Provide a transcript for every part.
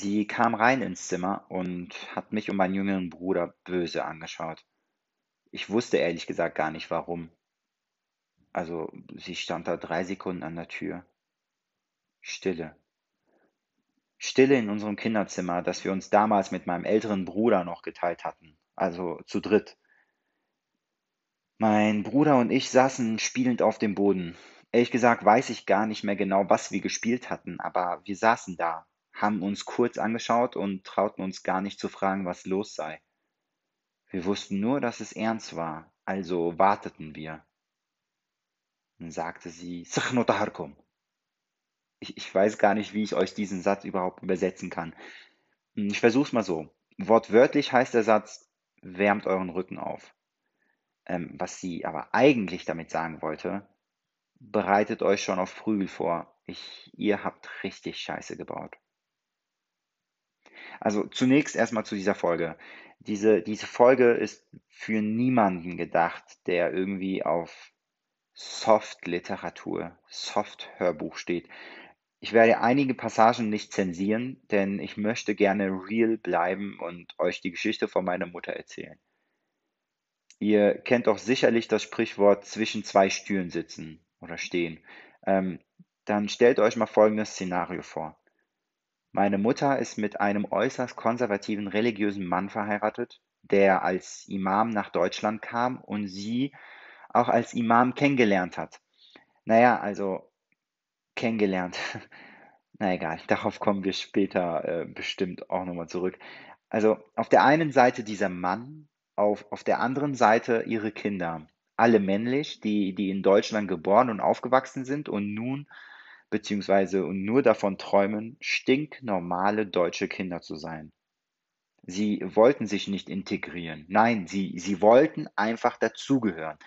Sie kam rein ins Zimmer und hat mich und meinen jüngeren Bruder böse angeschaut. Ich wusste ehrlich gesagt gar nicht warum. Also, sie stand da drei Sekunden an der Tür. Stille. Stille in unserem Kinderzimmer, das wir uns damals mit meinem älteren Bruder noch geteilt hatten. Also zu dritt. Mein Bruder und ich saßen spielend auf dem Boden. Ehrlich gesagt weiß ich gar nicht mehr genau, was wir gespielt hatten, aber wir saßen da, haben uns kurz angeschaut und trauten uns gar nicht zu fragen, was los sei. Wir wussten nur, dass es ernst war, also warteten wir. Dann sagte sie, "Sachnotaharkum." Ich, ich weiß gar nicht, wie ich euch diesen Satz überhaupt übersetzen kann. Ich versuch's mal so. Wortwörtlich heißt der Satz, wärmt euren Rücken auf. Ähm, was sie aber eigentlich damit sagen wollte, bereitet euch schon auf Prügel vor. Ich, ihr habt richtig Scheiße gebaut. Also zunächst erstmal zu dieser Folge. Diese, diese Folge ist für niemanden gedacht, der irgendwie auf Soft-Literatur, Soft-Hörbuch steht. Ich werde einige Passagen nicht zensieren, denn ich möchte gerne real bleiben und euch die Geschichte von meiner Mutter erzählen. Ihr kennt doch sicherlich das Sprichwort zwischen zwei Stühlen sitzen oder stehen. Ähm, dann stellt euch mal folgendes Szenario vor. Meine Mutter ist mit einem äußerst konservativen religiösen Mann verheiratet, der als Imam nach Deutschland kam und sie auch als Imam kennengelernt hat. Naja, also kennengelernt. Na egal, darauf kommen wir später äh, bestimmt auch nochmal zurück. Also auf der einen Seite dieser Mann, auf, auf der anderen Seite ihre Kinder, alle männlich, die, die in Deutschland geboren und aufgewachsen sind und nun beziehungsweise nur davon träumen, stinknormale deutsche Kinder zu sein. Sie wollten sich nicht integrieren. Nein, sie, sie wollten einfach dazugehören,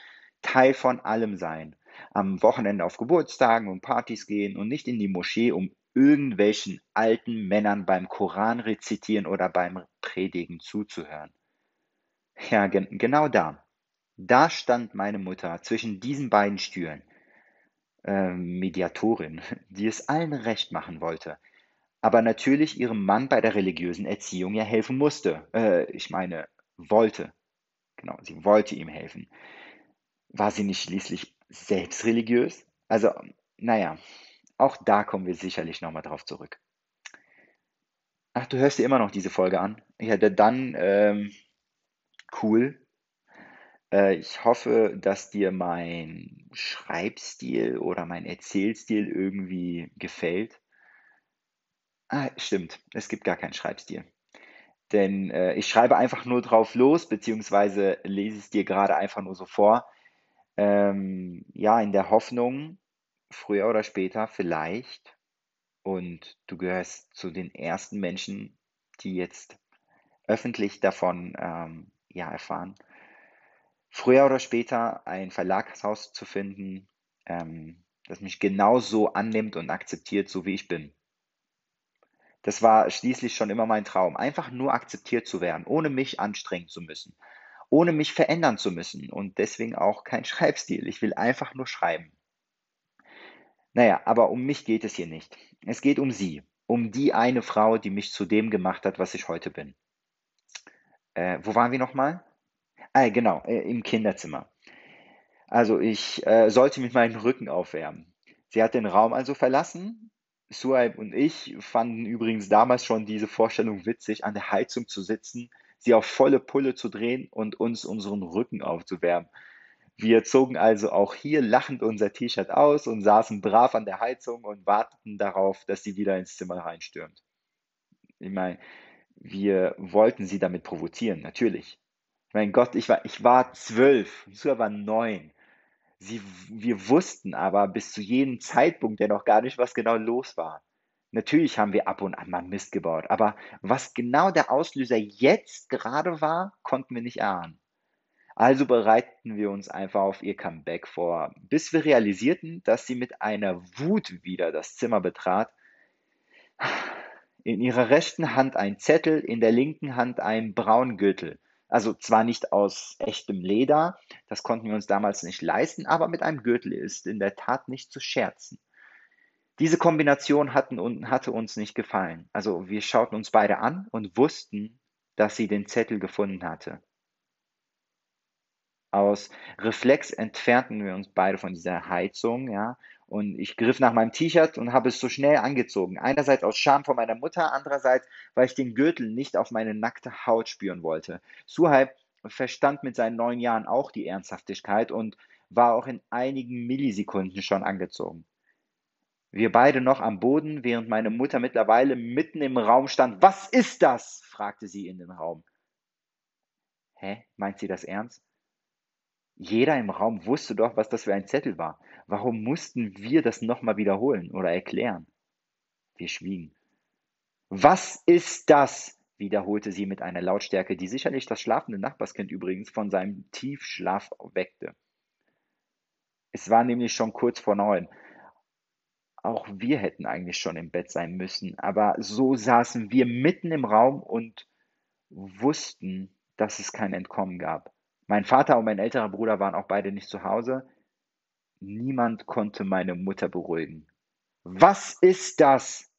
Teil von allem sein. Am Wochenende auf Geburtstagen und Partys gehen und nicht in die Moschee, um irgendwelchen alten Männern beim Koran rezitieren oder beim Predigen zuzuhören. Ja, gen genau da. Da stand meine Mutter zwischen diesen beiden Stühlen. Ähm, Mediatorin, die es allen recht machen wollte, aber natürlich ihrem Mann bei der religiösen Erziehung ja helfen musste. Äh, ich meine, wollte. Genau, sie wollte ihm helfen. War sie nicht schließlich selbst religiös? Also, naja, auch da kommen wir sicherlich nochmal drauf zurück. Ach, du hörst dir immer noch diese Folge an? Ja, dann ähm, cool. Äh, ich hoffe, dass dir mein Schreibstil oder mein Erzählstil irgendwie gefällt. Ah, stimmt, es gibt gar keinen Schreibstil. Denn äh, ich schreibe einfach nur drauf los, beziehungsweise lese es dir gerade einfach nur so vor. Ähm, ja, in der Hoffnung, früher oder später vielleicht, und du gehörst zu den ersten Menschen, die jetzt öffentlich davon ähm, ja, erfahren, früher oder später ein Verlagshaus zu finden, ähm, das mich genauso annimmt und akzeptiert, so wie ich bin. Das war schließlich schon immer mein Traum, einfach nur akzeptiert zu werden, ohne mich anstrengen zu müssen, ohne mich verändern zu müssen und deswegen auch kein Schreibstil. Ich will einfach nur schreiben. Naja, aber um mich geht es hier nicht. Es geht um sie, um die eine Frau, die mich zu dem gemacht hat, was ich heute bin. Äh, wo waren wir nochmal? Ah, genau, äh, im Kinderzimmer. Also ich äh, sollte mit meinem Rücken aufwärmen. Sie hat den Raum also verlassen. Suhaib und ich fanden übrigens damals schon diese Vorstellung witzig, an der Heizung zu sitzen, sie auf volle Pulle zu drehen und uns unseren Rücken aufzuwärmen. Wir zogen also auch hier lachend unser T-Shirt aus und saßen brav an der Heizung und warteten darauf, dass sie wieder ins Zimmer reinstürmt. Ich meine, wir wollten sie damit provozieren, natürlich. Mein Gott, ich war, ich war zwölf, Sua war neun. Sie, wir wussten aber bis zu jedem Zeitpunkt ja noch gar nicht, was genau los war. Natürlich haben wir ab und an mal Mist gebaut, aber was genau der Auslöser jetzt gerade war, konnten wir nicht ahnen. Also bereiteten wir uns einfach auf ihr Comeback vor, bis wir realisierten, dass sie mit einer Wut wieder das Zimmer betrat. In ihrer rechten Hand ein Zettel, in der linken Hand ein Braungürtel. Also zwar nicht aus echtem Leder, das konnten wir uns damals nicht leisten, aber mit einem Gürtel ist in der Tat nicht zu scherzen. Diese Kombination hatten, hatte uns nicht gefallen. Also wir schauten uns beide an und wussten, dass sie den Zettel gefunden hatte. Aus Reflex entfernten wir uns beide von dieser Heizung, ja, und ich griff nach meinem T-Shirt und habe es so schnell angezogen. Einerseits aus Scham vor meiner Mutter, andererseits, weil ich den Gürtel nicht auf meine nackte Haut spüren wollte. Suhaib verstand mit seinen neun Jahren auch die Ernsthaftigkeit und war auch in einigen Millisekunden schon angezogen. Wir beide noch am Boden, während meine Mutter mittlerweile mitten im Raum stand. Was ist das? fragte sie in den Raum. Hä? Meint sie das ernst? Jeder im Raum wusste doch, was das für ein Zettel war. Warum mussten wir das nochmal wiederholen oder erklären? Wir schwiegen. Was ist das? wiederholte sie mit einer Lautstärke, die sicherlich das schlafende Nachbarskind übrigens von seinem Tiefschlaf weckte. Es war nämlich schon kurz vor neun. Auch wir hätten eigentlich schon im Bett sein müssen, aber so saßen wir mitten im Raum und wussten, dass es kein Entkommen gab. Mein Vater und mein älterer Bruder waren auch beide nicht zu Hause. Niemand konnte meine Mutter beruhigen. Was ist das?